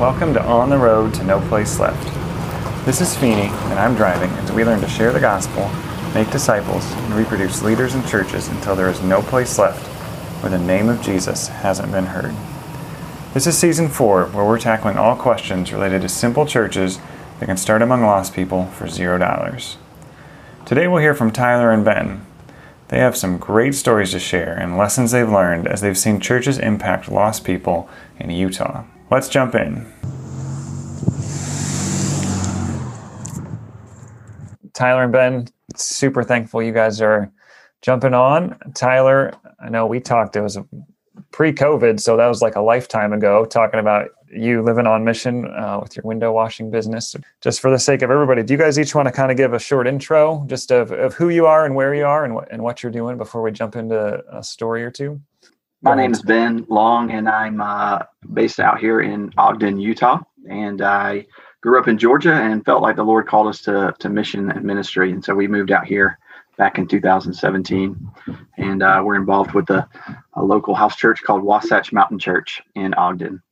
Welcome to On the Road to No Place Left. This is Feeney, and I'm driving as we learn to share the gospel, make disciples, and reproduce leaders and churches until there is no place left where the name of Jesus hasn't been heard. This is season four, where we're tackling all questions related to simple churches that can start among lost people for zero dollars. Today we'll hear from Tyler and Ben. They have some great stories to share and lessons they've learned as they've seen churches impact lost people in Utah. Let's jump in. Tyler and Ben, super thankful you guys are jumping on. Tyler, I know we talked, it was pre COVID, so that was like a lifetime ago, talking about you living on mission uh, with your window washing business. Just for the sake of everybody, do you guys each want to kind of give a short intro just of, of who you are and where you are and and what you're doing before we jump into a story or two? My name is Ben Long, and I'm uh, based out here in Ogden, Utah. And I grew up in Georgia and felt like the Lord called us to, to mission and ministry. And so we moved out here back in 2017. And uh, we're involved with a, a local house church called Wasatch Mountain Church in Ogden.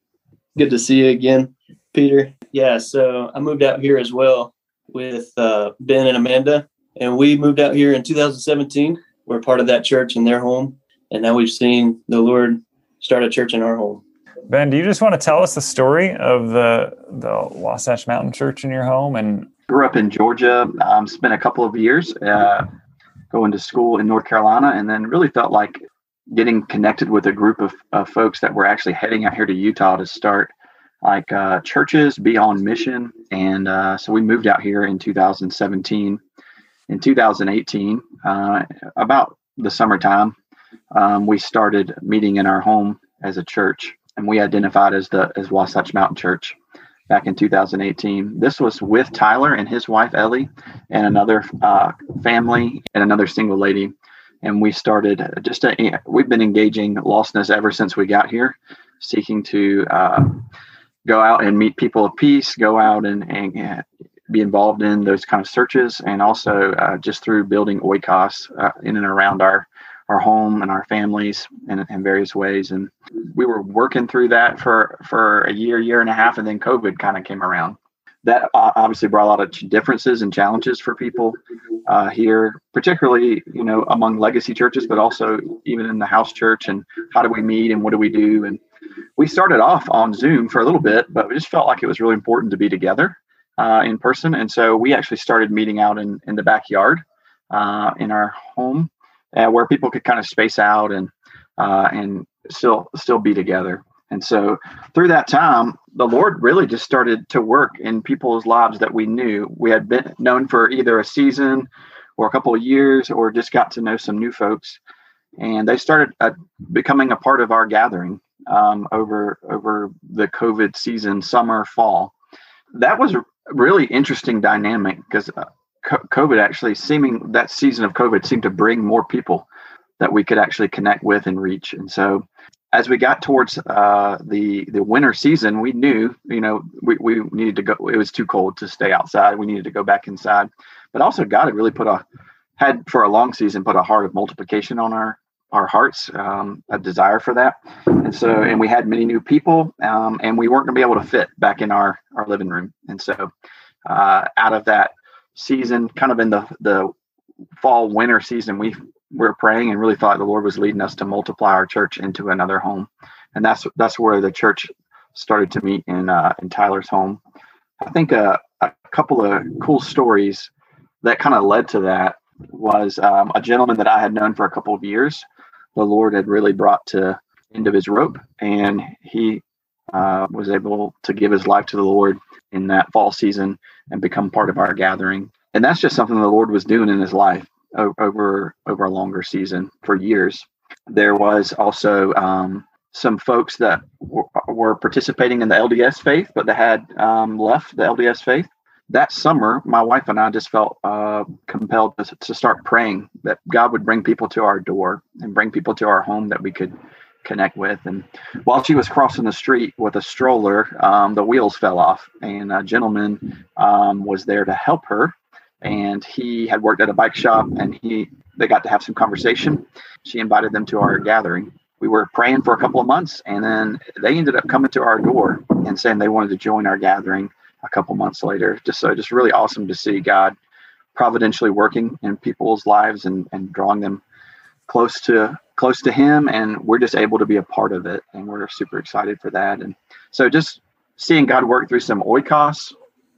Good to see you again, Peter. Yeah, so I moved out here as well with uh, Ben and Amanda, and we moved out here in 2017. We're part of that church in their home, and now we've seen the Lord start a church in our home. Ben, do you just want to tell us the story of the the Wasatch Mountain Church in your home? And grew up in Georgia, um, spent a couple of years uh, going to school in North Carolina, and then really felt like getting connected with a group of, of folks that were actually heading out here to Utah to start like uh, churches, be on mission. And uh, so we moved out here in 2017. In 2018, uh, about the summertime, um, we started meeting in our home as a church, and we identified as the as Wasatch Mountain Church back in 2018. This was with Tyler and his wife Ellie, and another uh, family and another single lady and we started just a, we've been engaging lostness ever since we got here seeking to uh, go out and meet people of peace go out and, and be involved in those kind of searches and also uh, just through building oikos uh, in and around our our home and our families in, in various ways and we were working through that for for a year year and a half and then covid kind of came around that obviously brought a lot of differences and challenges for people uh, here, particularly you know among legacy churches, but also even in the house church. And how do we meet and what do we do? And we started off on Zoom for a little bit, but we just felt like it was really important to be together uh, in person. And so we actually started meeting out in in the backyard uh, in our home, uh, where people could kind of space out and uh, and still still be together. And so through that time, the Lord really just started to work in people's lives that we knew. We had been known for either a season or a couple of years or just got to know some new folks. And they started uh, becoming a part of our gathering um, over over the COVID season, summer, fall. That was a really interesting dynamic because uh, COVID actually seeming that season of COVID seemed to bring more people that we could actually connect with and reach. And so as we got towards uh, the the winter season, we knew, you know, we, we needed to go. It was too cold to stay outside. We needed to go back inside. But also, God had really put a had for a long season put a heart of multiplication on our our hearts, um, a desire for that. And so, and we had many new people, um, and we weren't going to be able to fit back in our our living room. And so, uh, out of that season, kind of in the the fall winter season, we we are praying and really thought the Lord was leading us to multiply our church into another home, and that's that's where the church started to meet in uh, in Tyler's home. I think a, a couple of cool stories that kind of led to that was um, a gentleman that I had known for a couple of years. The Lord had really brought to end of his rope, and he uh, was able to give his life to the Lord in that fall season and become part of our gathering. And that's just something the Lord was doing in his life over over a longer season for years. There was also um, some folks that w- were participating in the LDS faith, but they had um, left the LDS faith. That summer, my wife and I just felt uh, compelled to, to start praying that God would bring people to our door and bring people to our home that we could connect with. And while she was crossing the street with a stroller, um, the wheels fell off, and a gentleman um, was there to help her and he had worked at a bike shop and he they got to have some conversation she invited them to our gathering we were praying for a couple of months and then they ended up coming to our door and saying they wanted to join our gathering a couple months later. Just so just really awesome to see God providentially working in people's lives and, and drawing them close to close to him and we're just able to be a part of it and we're super excited for that. And so just seeing god work through some oikos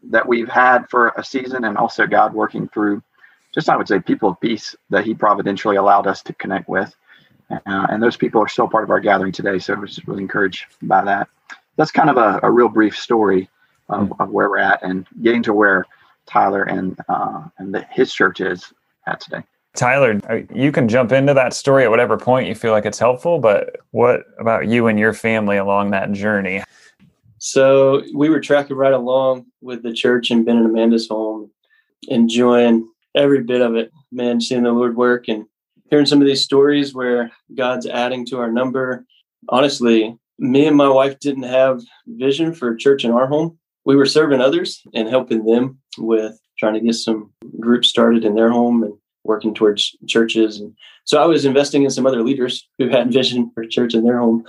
that we've had for a season and also god working through just i would say people of peace that he providentially allowed us to connect with. Uh, and those people are still part of our gathering today so i was just really encouraged by that. That's kind of a, a real brief story of, of, where we're at and getting to where tyler and uh, and the, his church is at today Tyler, uh, you can jump into that story at whatever point you feel like it's helpful, but what about you and your family along that journey? So we were tracking right along with the church and Ben and Amanda's home, enjoying every bit of it. Man, seeing the Lord work and hearing some of these stories where God's adding to our number. Honestly, me and my wife didn't have vision for church in our home. We were serving others and helping them with trying to get some groups started in their home and working towards churches. And so I was investing in some other leaders who had vision for church in their home.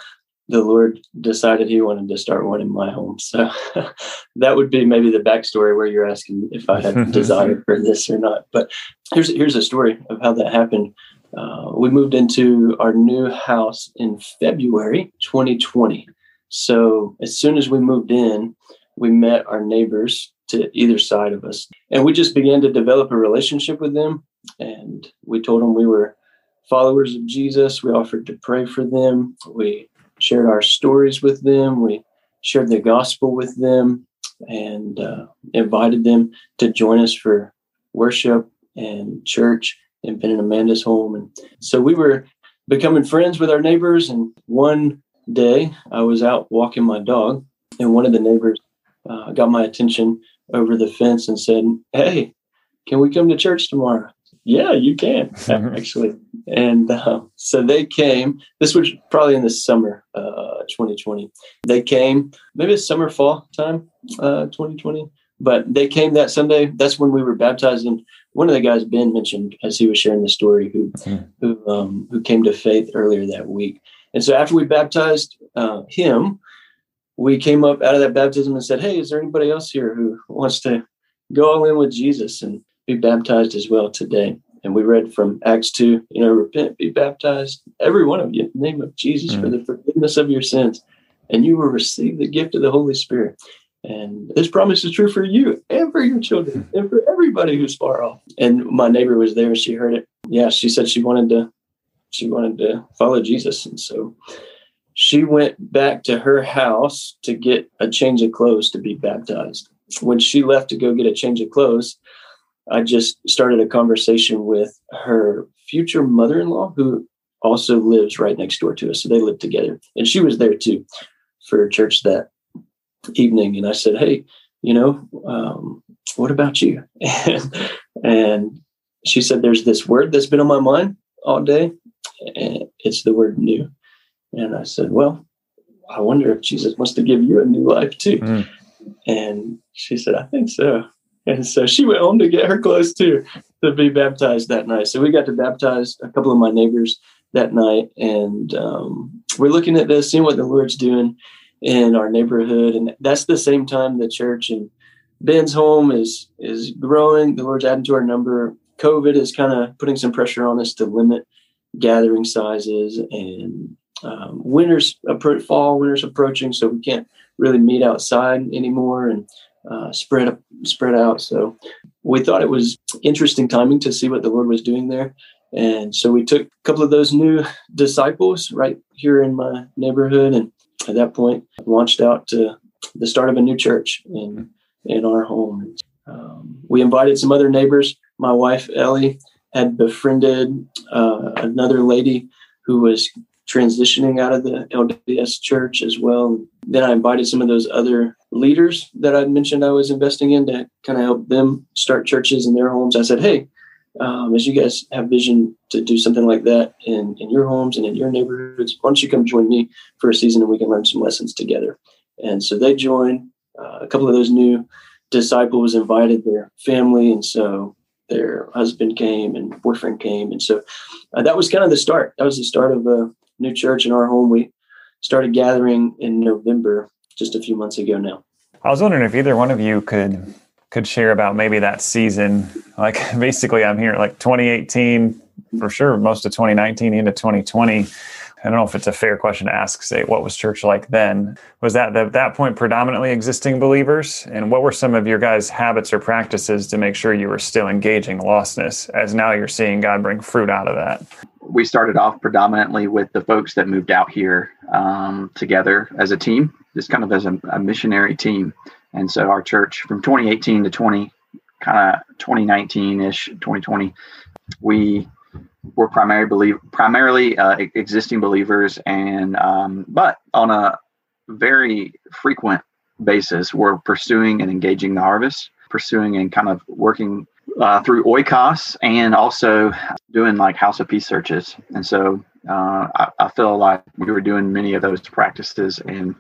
The Lord decided He wanted to start one in my home. So that would be maybe the backstory where you're asking if I had desire for this or not. But here's here's a story of how that happened. Uh, we moved into our new house in February 2020. So as soon as we moved in, we met our neighbors to either side of us, and we just began to develop a relationship with them and we told them we were followers of Jesus. We offered to pray for them. We shared our stories with them. We shared the gospel with them and uh, invited them to join us for worship and church in Ben and Amanda's home. And so we were becoming friends with our neighbors. And one day I was out walking my dog, and one of the neighbors uh, got my attention over the fence and said, Hey, can we come to church tomorrow? Yeah, you can actually. And uh, so they came. This was probably in the summer, uh, 2020. They came, maybe it's summer fall time, uh, 2020. But they came that Sunday. That's when we were baptized. And one of the guys Ben mentioned as he was sharing the story, who mm. who um, who came to faith earlier that week. And so after we baptized uh, him, we came up out of that baptism and said, "Hey, is there anybody else here who wants to go all in with Jesus?" And be baptized as well today. And we read from Acts 2, you know, repent, be baptized, every one of you, in the name of Jesus mm-hmm. for the forgiveness of your sins, and you will receive the gift of the Holy Spirit. And this promise is true for you and for your children and for everybody who's far off. And my neighbor was there. She heard it. Yeah, she said she wanted to, she wanted to follow Jesus. And so she went back to her house to get a change of clothes to be baptized. When she left to go get a change of clothes, I just started a conversation with her future mother in law, who also lives right next door to us. So they live together. And she was there too for church that evening. And I said, Hey, you know, um, what about you? And, and she said, There's this word that's been on my mind all day. And it's the word new. And I said, Well, I wonder if Jesus wants to give you a new life too. Mm. And she said, I think so. And so she went home to get her clothes too to be baptized that night. So we got to baptize a couple of my neighbors that night. And um, we're looking at this, seeing what the Lord's doing in our neighborhood. And that's the same time the church and Ben's home is is growing. The Lord's adding to our number. COVID is kind of putting some pressure on us to limit gathering sizes and um, winter's fall winter's approaching so we can't really meet outside anymore and uh, spread spread out. So we thought it was interesting timing to see what the Lord was doing there. And so we took a couple of those new disciples right here in my neighborhood, and at that point, launched out to the start of a new church in in our home. Um, we invited some other neighbors. My wife Ellie had befriended uh, another lady who was transitioning out of the LDS church as well. Then I invited some of those other leaders that I'd mentioned I was investing in to kind of help them start churches in their homes. I said, hey, um, as you guys have vision to do something like that in, in your homes and in your neighborhoods, why don't you come join me for a season and we can learn some lessons together? And so they joined. Uh, a couple of those new disciples invited their family, and so their husband came and boyfriend came, and so uh, that was kind of the start. That was the start of a new church in our home. We started gathering in November just a few months ago now. I was wondering if either one of you could could share about maybe that season. Like basically, I'm here like 2018 for sure, most of 2019 into 2020. I don't know if it's a fair question to ask. Say, what was church like then? Was that at that point predominantly existing believers? And what were some of your guys' habits or practices to make sure you were still engaging lostness? As now you're seeing God bring fruit out of that. We started off predominantly with the folks that moved out here um, together as a team, just kind of as a, a missionary team. And so our church from 2018 to 20, kind of 2019 ish, 2020, we were primarily believe primarily uh, existing believers, and um, but on a very frequent basis, we're pursuing and engaging the harvest, pursuing and kind of working uh, through oikos, and also doing like house of peace searches. And so uh, I, I, feel like we were doing many of those practices, and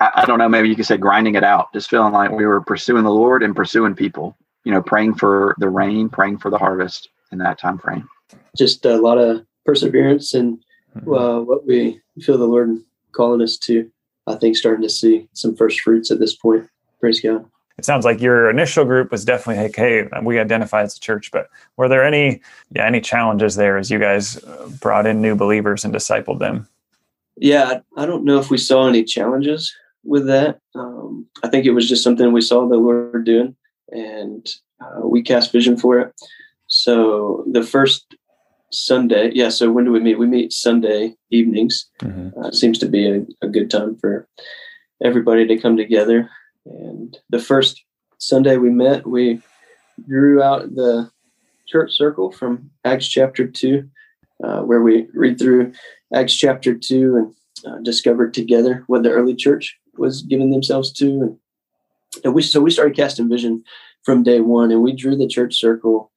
I, I don't know, maybe you could say grinding it out, just feeling like we were pursuing the Lord and pursuing people. You know, praying for the rain, praying for the harvest in that time frame just a lot of perseverance and mm-hmm. uh, what we feel the Lord calling us to. I think starting to see some first fruits at this point. Praise God. It sounds like your initial group was definitely like, hey, we identify as a church, but were there any, yeah, any challenges there as you guys uh, brought in new believers and discipled them? Yeah, I don't know if we saw any challenges with that. Um, I think it was just something we saw that we were doing, and uh, we cast vision for it. So the first Sunday. Yeah. So when do we meet? We meet Sunday evenings. Mm-hmm. Uh, seems to be a, a, good time for everybody to come together. And the first Sunday we met, we drew out the church circle from Acts chapter 2, uh, where we read through Acts chapter 2 and uh, discovered together what the early church was giving themselves to. And, and we so we started casting vision from day one, and we drew the church circle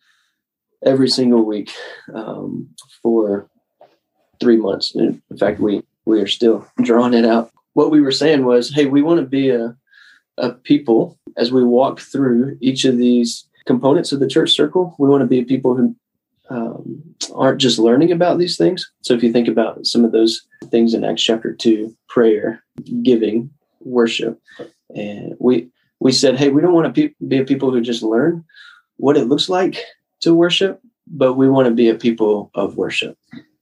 every single week um, for three months. In fact, we we are still drawing it out. What we were saying was, hey, we want to be a a people as we walk through each of these components of the church circle. We want to be people who um, aren't just learning about these things. So if you think about some of those things in Acts chapter two, prayer, giving, worship, and we we said, hey, we don't want to be a people who just learn what it looks like to worship, but we want to be a people of worship.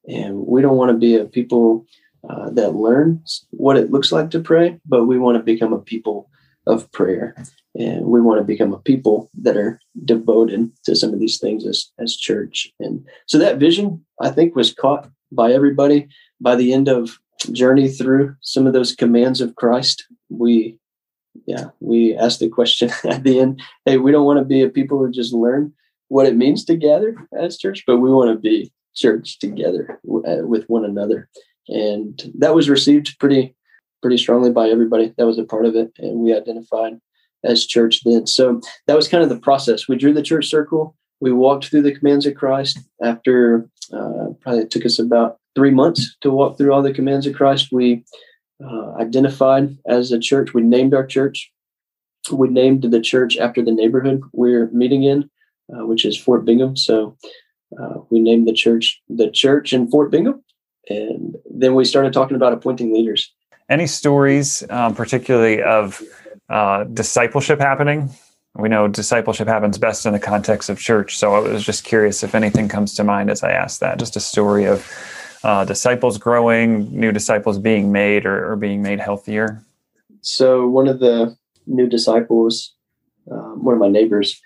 And we don't want to be a people uh, that learns what it looks like to pray, but we want to become a people of prayer. And we want to become a people that are devoted to some of these things as, as church. And so that vision, I think, was caught by everybody. By the end of journey through some of those commands of Christ, we yeah, we asked the question at the end, hey, we don't want to be a people who just learn, what it means to gather as church, but we want to be church together uh, with one another. And that was received pretty, pretty strongly by everybody that was a part of it. And we identified as church then. So that was kind of the process. We drew the church circle. We walked through the commands of Christ after uh, probably it took us about three months to walk through all the commands of Christ. We uh, identified as a church. We named our church. We named the church after the neighborhood we're meeting in uh, which is Fort Bingham. So uh, we named the church the church in Fort Bingham, and then we started talking about appointing leaders. Any stories, um, particularly of uh, discipleship happening? We know discipleship happens best in the context of church. So I was just curious if anything comes to mind as I asked that. Just a story of uh, disciples growing, new disciples being made or, or, being made healthier. So one of the new disciples, um, one of my neighbors,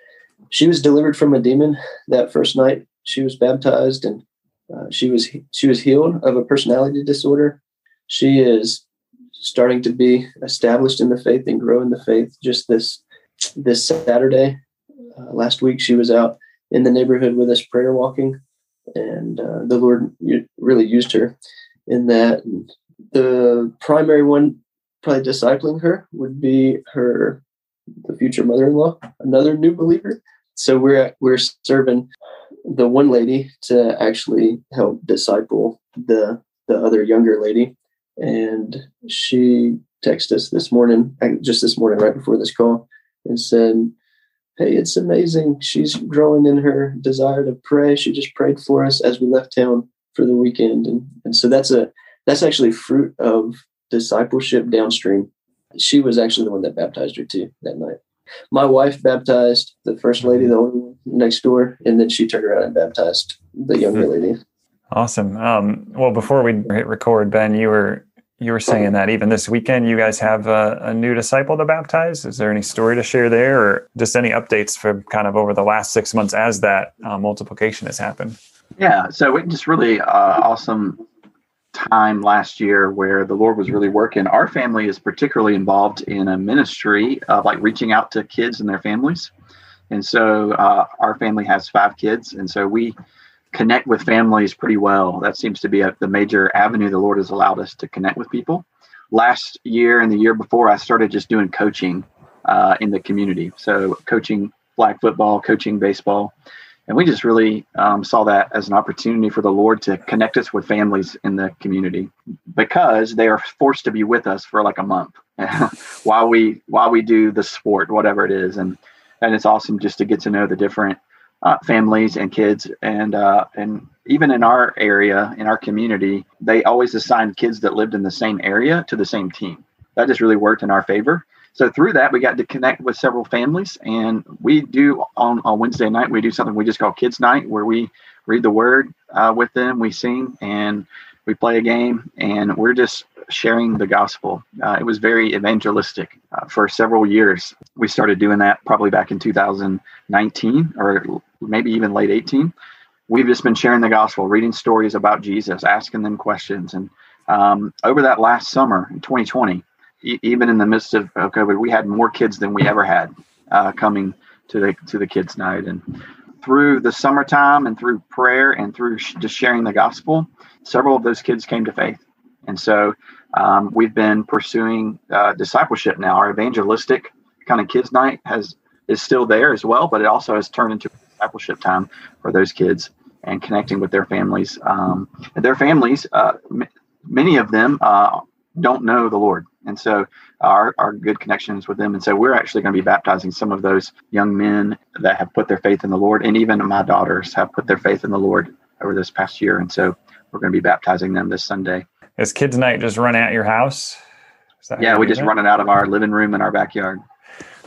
she was delivered from a demon that first night. She was baptized and uh, she was she was healed of a personality disorder. She is starting to be established in the faith and grow in the faith. Just this this Saturday, uh, last week, she was out in the neighborhood with us prayer walking, and uh, the Lord really used her in that. And the primary one, probably discipling her, would be her the future mother-in-law, another new believer so we're we're serving the one lady to actually help disciple the the other younger lady and she texted us this morning just this morning right before this call and said hey it's amazing she's growing in her desire to pray she just prayed for us as we left town for the weekend and, and so that's a that's actually fruit of discipleship downstream she was actually the one that baptized her too that night. My wife baptized the first lady, the one next door, and then she turned around and baptized the younger mm-hmm. lady. Awesome. Um, well, before we hit record, Ben, you were you were saying that even this weekend you guys have a, a, new disciple to baptize. Is there any story to share there, or just any updates for kind of over the last six months as that uh, multiplication has happened? Yeah, so it just really uh, awesome time last year where the Lord was really working. Our family is particularly involved in a ministry of like reaching out to kids and their families. And so uh, our family has five kids. And so we connect with families pretty well. That seems to be a, the major avenue the Lord has allowed us to connect with people. Last year and the year before, I started just doing coaching uh, in the community. So coaching flag football, coaching baseball. And we just really um, saw that as an opportunity for the Lord to connect us with families in the community because they are forced to be with us for like a month while we while we do the sport, whatever it is. And and it's awesome just to get to know the different uh, families and kids and uh, and even in our area in our community they always assigned kids that lived in the same area to the same team. That just really worked in our favor. So through that, we got to connect with several families, and we do on, on Wednesday night we do something we just call Kids Night, where we read the Word uh, with them, we sing, and we play a game, and we're just sharing the gospel. Uh, it was very evangelistic uh, for several years. We started doing that probably back in 2019 or maybe even late 18. We've just been sharing the gospel, reading stories about Jesus, asking them questions, and um, over that last summer in 2020 even in the midst of, COVID, we had more kids than we ever had uh, coming to the to the kids' night, and through the summertime and through prayer and through sh- just sharing the gospel, several of those kids came to faith, and so um, we've been pursuing uh, discipleship now. Our evangelistic kind of kids' night has is still there as well, but it also has turned into discipleship time for those kids and connecting with their families. Um, their families, uh, m- many of them uh, don't know the Lord. And so our, our good connections with them. And so we're actually going to be baptizing some of those young men that have put their faith in the Lord. And even my daughters have put their faith in the Lord over this past year. And so we're going to be baptizing them this Sunday. Is kids night just run out your house? Yeah, we just run it out of our living room in our backyard.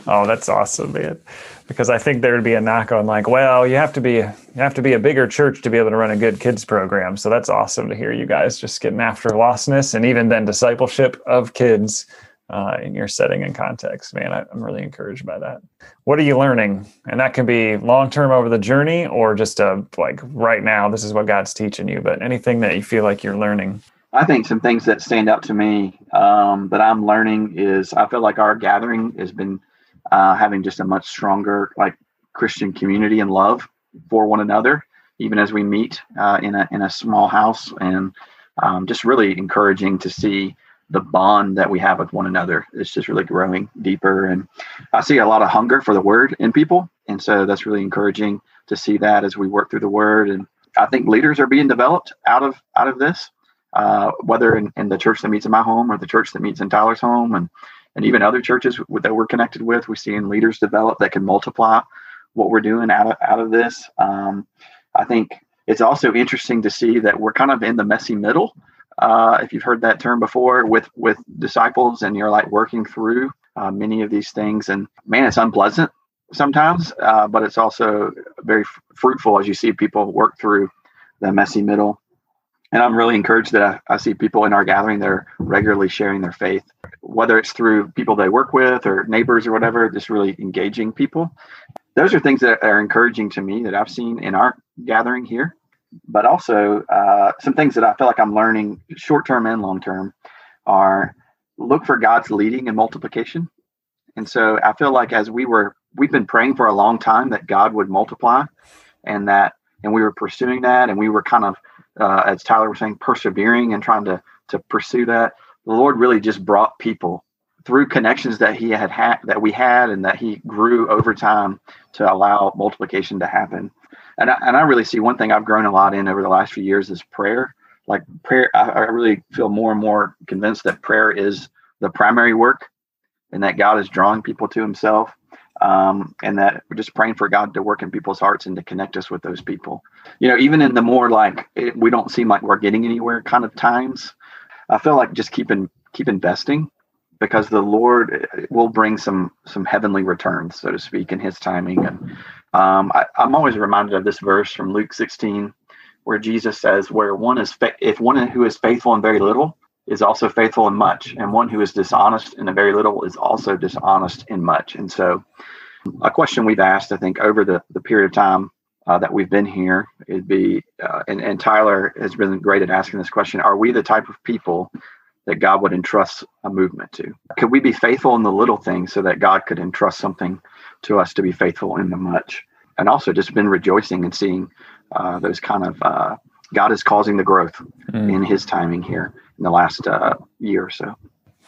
Oh, that's awesome, man. Because I think there would be a knock on like, well, you have to be you have to be a bigger church to be able to run a good kids program. So that's awesome to hear you guys just getting after lostness and even then discipleship of kids uh, in your setting and context. Man, I, I'm really encouraged by that. What are you learning? And that can be long term over the journey or just a like right now. This is what God's teaching you. But anything that you feel like you're learning. I think some things that stand out to me um, that I'm learning is I feel like our gathering has been uh, having just a much stronger like Christian community and love for one another, even as we meet uh, in a in a small house, and um, just really encouraging to see the bond that we have with one another. It's just really growing deeper, and I see a lot of hunger for the Word in people, and so that's really encouraging to see that as we work through the Word. And I think leaders are being developed out of out of this, uh, whether in, in the church that meets in my home or the church that meets in Tyler's home, and and even other churches that we're connected with. We're seeing leaders develop that can multiply what we're doing out of out of this. Um, I think it's also interesting to see that we're kind of in the messy middle. Uh, if you've heard that term before, with with disciples, and you're like working through uh, many of these things, and man, it's unpleasant sometimes, uh, but it's also very f- fruitful as you see people work through the messy middle and I'm really encouraged that I, I, see people in our gathering that are regularly sharing their faith, whether it's through people they work with or neighbors or whatever, just really engaging people. Those are things that are encouraging to me that I've seen in our gathering here, but also uh, some things that I feel like I'm learning short term and long term are look for God's leading and multiplication. And so I feel like as we were, we've been praying for a long time that God would multiply and that, and we were pursuing that and we were kind of uh, as Tyler was saying, persevering and trying to to pursue that. The Lord really just brought people through connections that He had that we had and that He grew over time to allow multiplication to happen. And I, and I really see one thing I've grown a lot in over the last few years is prayer. Like prayer, I, I really feel more and more convinced that prayer is the primary work, and that God is drawing people to Himself um, and that we're just praying for God to work in people's hearts and to connect us with those people. You know, even in the more like it, we don't seem like we're getting anywhere kind of times, I feel like just keep in, keep investing because the Lord will bring some some heavenly returns, so to speak, in His timing. And um, I, am always reminded of this verse from Luke 16, where Jesus says, "Where one is fa- if one who is faithful in very little is also faithful in much, and one who is dishonest in a very little is also dishonest in much." And so, a question we've asked, I think, over the the period of time uh, that we've been here, it'd be, uh, and, and Tyler has been great at asking this question: Are we the type of people that God would entrust a movement to? Could we be faithful in the little things so that God could entrust something to us to be faithful in the much? And also just been rejoicing and seeing uh, those kind of uh, God is causing the growth mm. in His timing here in the last uh, year or so.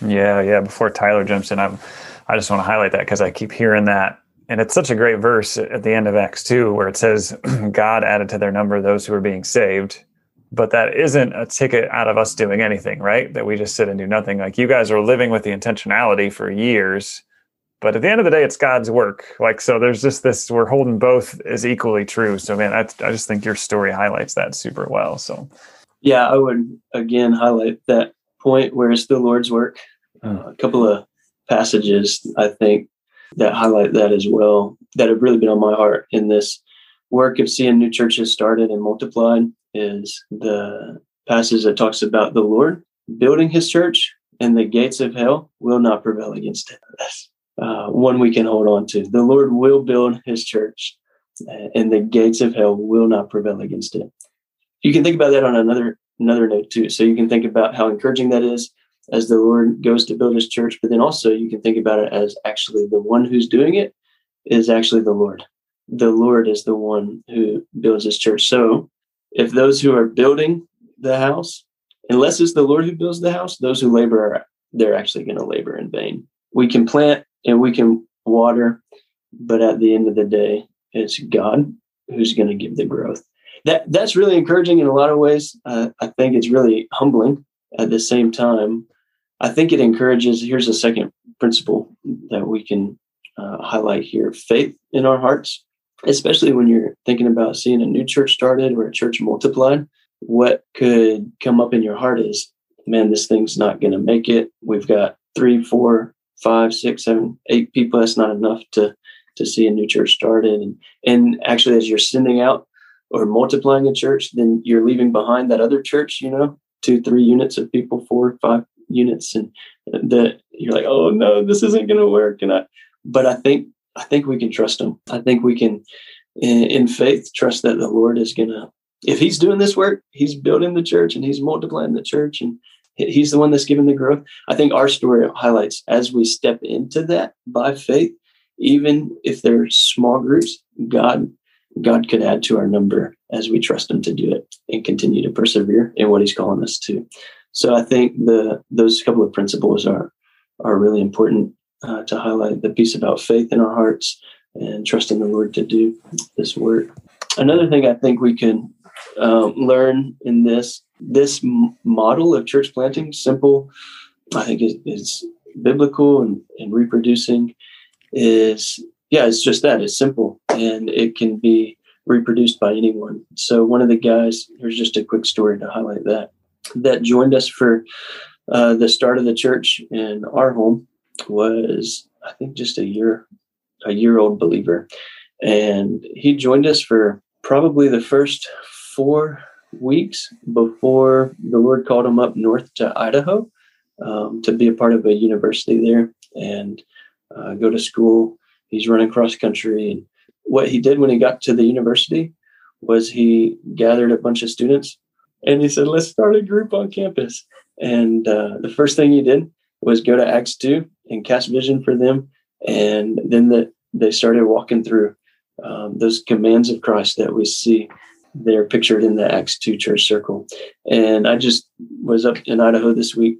Yeah, yeah. Before Tyler jumps in, I'm, I just want to highlight that because I keep hearing that. And it's such a great verse at the end of Acts 2 where it says, God added to their number those who were being saved but that isn't a ticket out of us doing anything, right? That we just sit and do nothing. Like you guys are living with the intentionality for years, but at the end of the day, it's God's work. Like, so there's just this, we're holding both as equally true. So, man, I, I just think your story highlights that super well. So, yeah, I would again highlight that point where it's the Lord's work. Uh, a couple of passages, I think, that highlight that as well, that have really been on my heart in this work of seeing new churches started and multiplied is the passage that talks about the Lord building his church and the gates of hell will not prevail against it. That's uh, one we can hold on to. The Lord will build his church and the gates of hell will not prevail against it. You can think about that on another another note too. So you can think about how encouraging that is as the Lord goes to build his church, but then also you can think about it as actually the one who's doing it is actually the Lord. The Lord is the one who builds his church. So if those who are building the house, unless it's the Lord who builds the house, those who labor are they're actually going to labor in vain. We can plant and we can water, but at the end of the day, it's God who's going to give the growth. That that's really encouraging in a lot of ways. Uh, I think it's really humbling at the same time. I think it encourages. Here's a second principle that we can uh, highlight here: faith in our hearts especially when you're thinking about seeing a new church started or a church multiplied, what could come up in your heart is, man, this thing's not going to make it. We've got three, four, five, six, seven, eight people. That's not enough to to see a new church started. And and actually, as you're sending out or multiplying a church, then you're leaving behind that other church. You know, two, three units of people, four, five units, and uh, that you're like, oh no, this isn't going to work. And I, but I think I think we can trust him. I think we can, in, in faith, trust that the Lord is going to, if he's doing this work, he's building the church and he's multiplying the church and he's the one that's giving the growth. I think our story highlights as we step into that by faith, even if they're small groups, God God could add to our number as we trust him to do it and continue to persevere in what he's calling us to. So I think the those couple of principles are are really important uh, to highlight the piece about faith in our hearts and trusting the Lord to do this work. Another thing I think we can um, learn in this this model of church planting, simple, I think is biblical and, and reproducing is yeah, it's just that it's simple and it can be reproduced by anyone. So one of the guys, here's just a quick story to highlight that that joined us for uh, the start of the church in our home was I think just a year a year old believer, and he joined us for probably the first four weeks before the Lord called him up north to Idaho um, to be a part of a university there and uh, go to school. He's running cross country, and what he did when he got to the university was he gathered a bunch of students and he said, "Let's start a group on campus." And uh, the first thing he did was go to Acts 2 and cast vision for them. And then the, they started walking through um, those commands of Christ that we see there pictured in the Acts 2 church circle. And I just was up in Idaho this week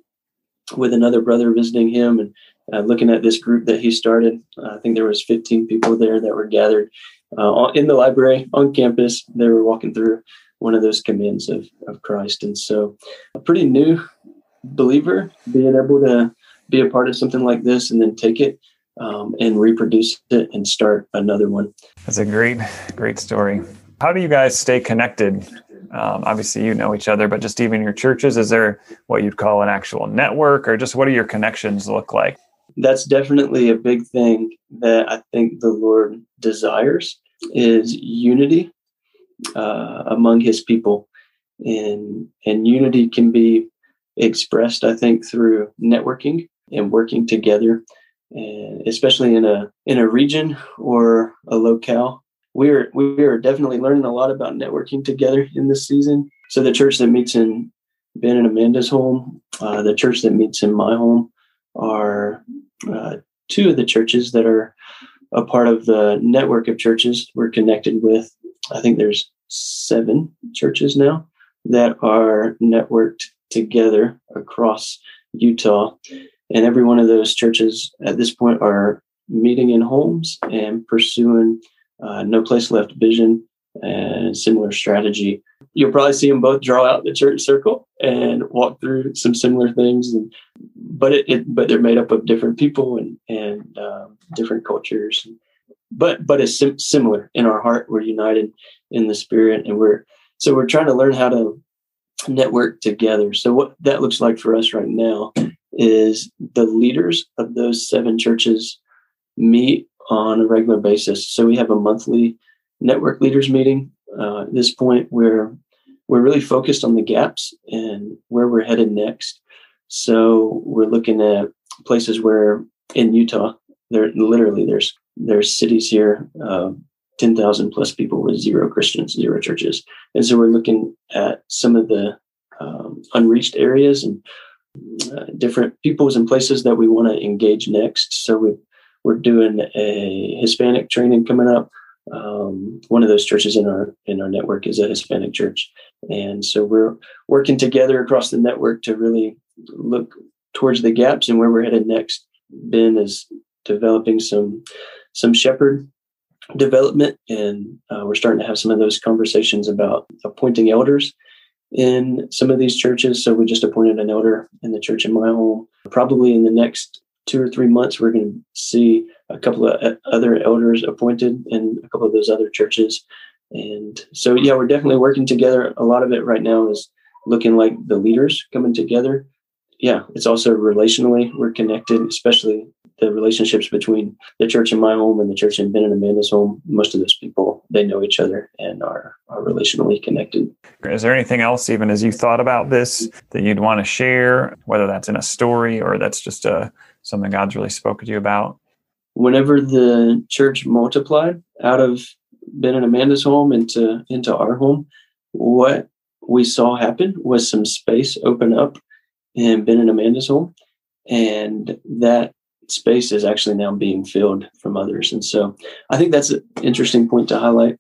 with another brother visiting him and uh, looking at this group that he started. I think there was 15 people there that were gathered uh, in the library on campus. They were walking through one of those commands of, of Christ. And so a pretty new believer being able to be a part of something like this and then take it um, and reproduce it and start another one. That's a great, great story. How do you guys stay connected Um, obviously, you know each other, but just even your churches, is there what you'd call an actual network, or just what do your connections look like? That's definitely a big thing that I think the Lord desires is unity uh, among His people, and and unity can be expressed, I think, through networking and working together, and especially in a in a region or a locale. We're we are definitely learning a lot about networking together in this season. So the church that meets in Ben and Amanda's home, uh, the church that meets in my home, are uh, two of the churches that are a part of the network of churches we're connected with. I think there's seven churches now that are networked together across Utah. And every one of those churches at this point are meeting in homes and pursuing uh, no place left vision and similar strategy. You'll probably see them both draw out the church circle and walk through some similar things. And, but it, it but they're made up of different people and and um, different cultures. But but it's sim- similar in our heart. We're united in the spirit, and we're so we're trying to learn how to network together. So what that looks like for us right now is the leaders of those seven churches meet on a regular basis. So we have a monthly network leaders meeting. Uh, at this point, where we're really focused on the gaps and where we're headed next. So we're looking at places where in Utah, there literally there's there's cities here, uh, ten thousand plus people with zero Christians, zero churches, and so we're looking at some of the um, unreached areas and uh, different peoples and places that we want to engage next. So we we're doing a Hispanic training coming up. Um, one of those churches in our in our network is a Hispanic church, and so we're working together across the network to really look towards the gaps and where we're headed next. Ben is developing some some shepherd development, and uh, we're starting to have some of those conversations about appointing elders in some of these churches. So we just appointed an elder in the church in my home. Probably in the next two or three months, we're going to see a couple of uh, other elders appointed in a couple of those other churches. And so, yeah, we're definitely working together. A lot of it right now is looking like the leaders coming together. Yeah, it's also relationally, we're connected, especially the relationships between the church in my home and the church in Ben and Amanda's home. Most of those people, they know each other and are, are relationally connected. Is there anything else, even as you thought about this, that you'd want to share, whether that's in a story or that's just a, uh, something God's really spoken to you about? whenever the church multiplied out of Ben and Amanda's home into into our home, what we saw happen was some space open up in Ben and Amanda's home, and that space is actually now being filled from others. And so, I think that's an interesting point to highlight,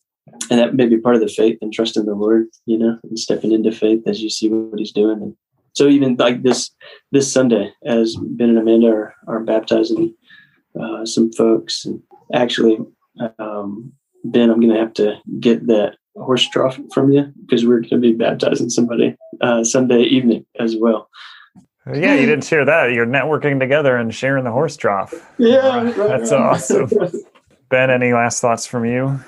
and that may be part of the faith and trust in the Lord, you know, and stepping into faith as you see what He's doing. And so, even like this this Sunday, as Ben and Amanda are, are baptizing uh, some folks. And actually, um, Ben, I'm going to have to get that horse trough from you because we're going to be baptizing somebody uh, Sunday evening as well. Yeah, you didn't share that. You're networking together and sharing the horse trough. Yeah, right, that's right. awesome. ben, any last thoughts from you?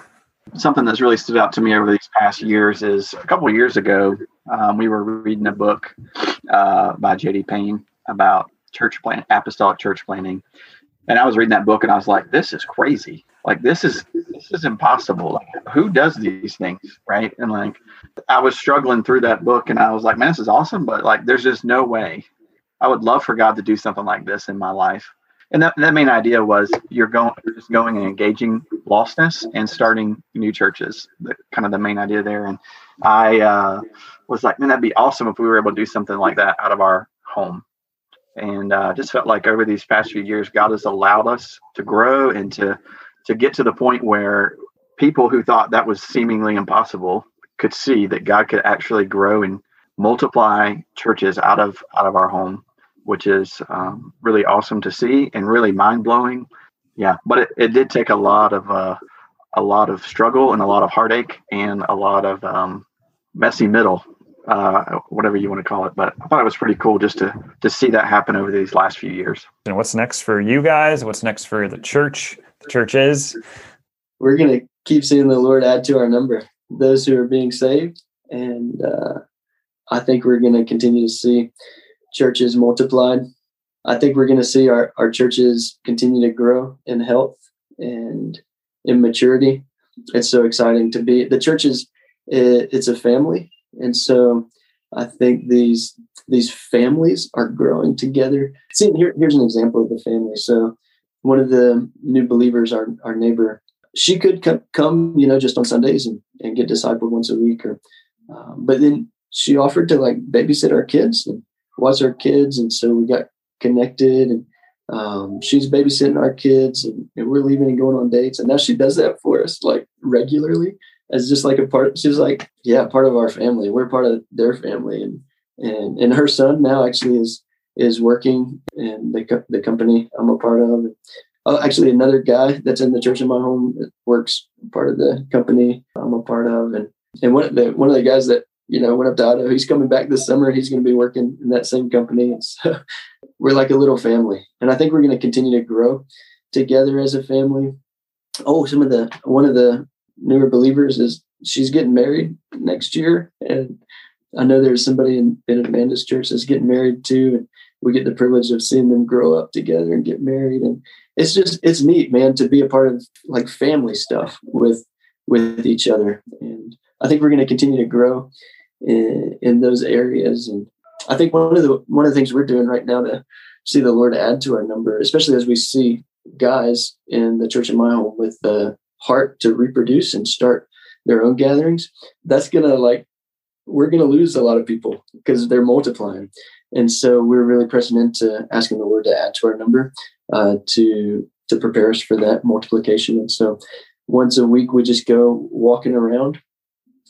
Something that's really stood out to me over these past years is a couple years ago, um, we were reading a book uh, by J.D. Payne about church plan, apostolic church planning, and I was reading that book and I was like, this is crazy. Like this is this is impossible. Like who does these things? Right. And like I was struggling through that book and I was like, man, this is awesome, but like there's just no way. I would love for God to do something like this in my life. And that, that main idea was you're going you're just going and engaging lostness and starting new churches. The, kind of the main idea there. And I uh, was like, man, that'd be awesome if we were able to do something like that out of our home and uh, just felt like over these past few years, God has allowed us to grow and to to get to the point where people who thought that was seemingly impossible could see that God could actually grow and multiply churches out of out of our home, which is um, really awesome to see and really mind blowing. Yeah, but it, it did take a lot of uh, a lot of struggle and a lot of heartache and a lot of um, messy middle uh, whatever you want to call it. But I thought it was pretty cool just to to see that happen over these last few years. And what's next for you guys? What's next for the church? The church is. We're gonna keep seeing the Lord add to our number. Those who are being saved and uh, I think we're going to continue to see churches multiplied. I think we're going to see our, our churches continue to grow in health and in maturity. It's so exciting to be the churches. It, it's a family, and so I think these these families are growing together. See, here, here's an example of the family. So one of the new believers, our our neighbor, she could come, come you know, just on Sundays and, and get discipled once a week, or um, but then she offered to like babysit our kids and watch our kids, and so we got connected and um, she's babysitting our kids and, and, we're leaving and going on dates and now she does that for us like regularly as just like a part she's like yeah part of our family we're part of their family and and and her son now actually is is working in the, the company i'm a part of oh, actually another guy that's in the church in my home works part of the company i'm a part of and and one of the one of the guys that you know went up to Idaho. He's coming back this summer. He's going to be working in that same company. And so we're like a little family, and I think we're going to continue to grow together as a family. Oh, some of the one of the newer believers is she's getting married next year, and I know there's somebody in, in Amanda's church that's getting married too, and we get the privilege of seeing them grow up together and get married, and it's just it's neat, man, to be a part of like family stuff with with each other, and I think we're going to continue to grow in, in those areas. And I think one of the one of the things we're doing right now to see the Lord add to our number, especially as we see guys in the church in my home with the heart to reproduce and start their own gatherings, that's gonna like we're gonna lose a lot of people because they're multiplying. And so we're really pressing into asking the Lord to add to our number uh, to to prepare us for that multiplication. And so once a week we just go walking around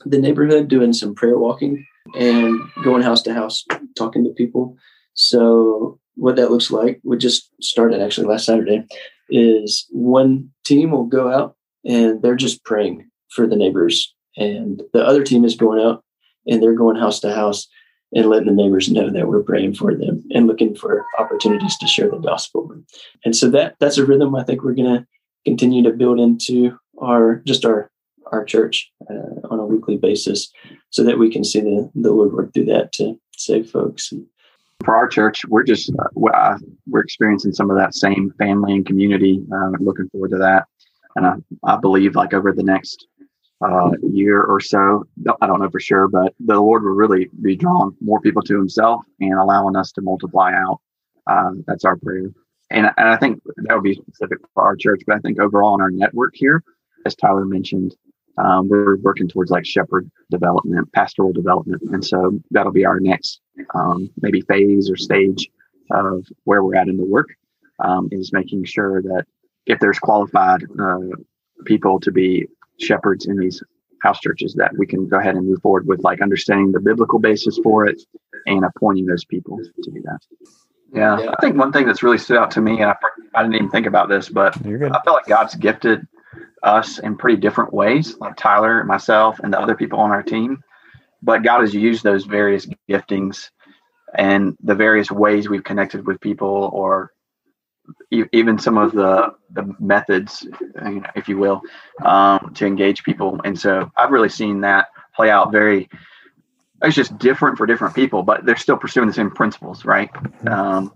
the neighborhood doing some prayer walking and going house to house talking to people. So what that looks like, we just started actually last Saturday, is one team will go out and they're just praying for the neighbors. And the other team is going out and they're going house to house and letting the neighbors know that we're praying for them and looking for opportunities to share the gospel. And so that that's a rhythm I think we're going to continue to build into our just our our church uh, weekly basis so that we can see the, the Lord work through that to save folks. For our church, we're just, uh, we're experiencing some of that same family and community. Uh, looking forward to that. And I, I believe like over the next uh, year or so, I don't know for sure, but the Lord will really be drawing more people to himself and allowing us to multiply out. Uh, that's our prayer. And, and I think that would be specific for our church, but I think overall in our network here, as Tyler mentioned, um, we're working towards like shepherd development, pastoral development, and so that'll be our next um, maybe phase or stage of where we're at in the work um, is making sure that if there's qualified uh, people to be shepherds in these house churches, that we can go ahead and move forward with like understanding the biblical basis for it and appointing those people to do that. Yeah, yeah. I think one thing that's really stood out to me, and I, I didn't even think about this, but I felt like God's gifted us in pretty different ways, like Tyler, myself, and the other people on our team. But God has used those various giftings and the various ways we've connected with people, or e- even some of the the methods, you know, if you will, um, to engage people. And so I've really seen that play out very. It's just different for different people, but they're still pursuing the same principles, right? Um,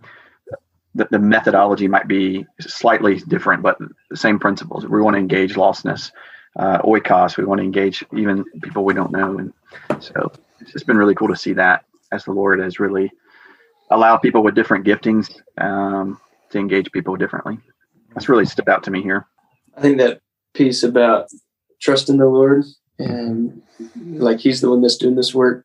the, the methodology might be slightly different, but the same principles. We want to engage lostness, uh, oikos. We want to engage even people we don't know, and so it's just been really cool to see that as the Lord has really allowed people with different giftings um, to engage people differently. That's really stood out to me here. I think that piece about trusting the Lord and like He's the one that's doing this work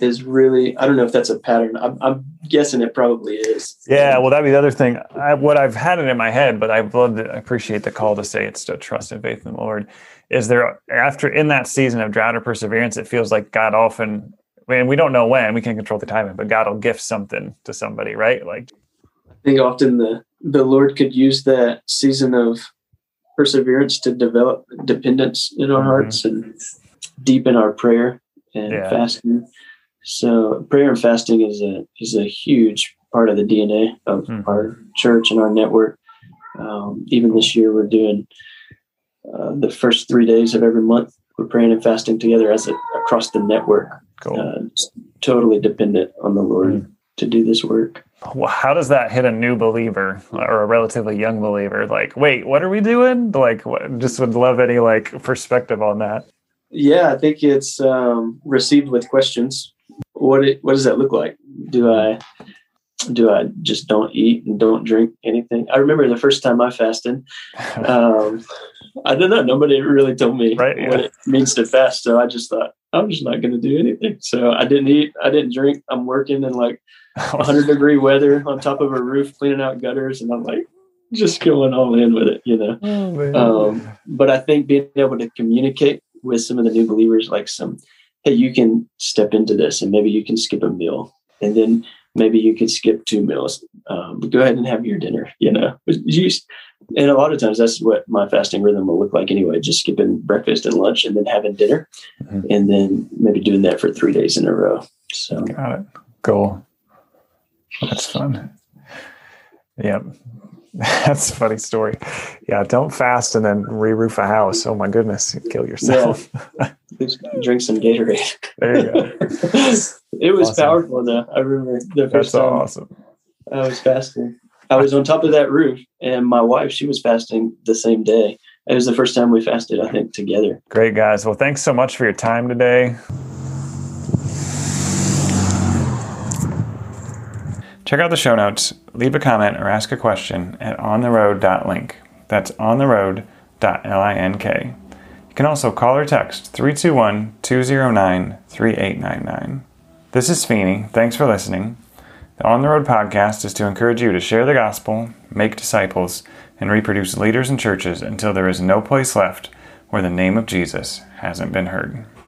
is really I don't know if that's a pattern. I'm, I'm guessing it probably is. Yeah, well, that'd be the other thing. I, what I've had it in my head, but I've loved it. I appreciate the call to say it's to trust and faith in the Lord. Is there after in that season of drought or perseverance, it feels like God often. I mean, we don't know when we can control the timing, but God will gift something to somebody, right? Like, I think often the the Lord could use that season of perseverance to develop dependence in our mm-hmm. hearts and deepen our prayer and yeah. fasting. So prayer and fasting is a is a huge part of the DNA of mm-hmm. our church and our network. Um, even this year, we're doing uh, the first three days of every month. we're praying and fasting together as a, across the network. Cool. Uh, totally dependent on the Lord Mm. to do this work. Well, how does that hit a new believer or a relatively young believer? Like, wait, what are we doing? Like, what, just would love any like perspective on that. Yeah, I think it's um, received with questions. What it, what does that look like? Do I do I just don't eat and don't drink anything? I remember the first time I fasted. Um, I don't know. Nobody really told me Right, yeah. what it means to fast, so I just thought I'm just not going to do anything. So I didn't eat. I didn't drink. I'm working in like 100 degree weather on top of a roof, cleaning out gutters, and I'm like just going all in with it, you know. Oh. Um, but I think being able to communicate with some of the new believers, like some, hey, you can step into this and maybe you can skip a meal and then maybe you could skip two meals. Um, go ahead and have your dinner, you know. And a lot of times that's what my fasting rhythm will look like anyway, just skipping breakfast and lunch and then having dinner Mhm. and then maybe doing that for three days in a row. So Got it. Cool. That's fun. Yep. That's a funny story. Yeah, don't fast and then re-roof a house. Oh my goodness, you'd kill yourself. just drink some Gatorade. There you go. it was Awesome. powerful though. I remember the That's first time awesome. I was fasting. I was on top of that roof, and my wife, she was fasting the same day. It was the first time we fasted, I think, together. Great guys. Well, thanks so much for your time today. Check out the show notes, leave a comment, or ask a question at ontheroad.link. That's ontheroad.link. You can also call or text 321 209 3899. This is Feeney. Thanks for listening. The On the Road podcast is to encourage you to share the gospel, make disciples, and reproduce leaders and churches until there is no place left where the name of Jesus hasn't been heard.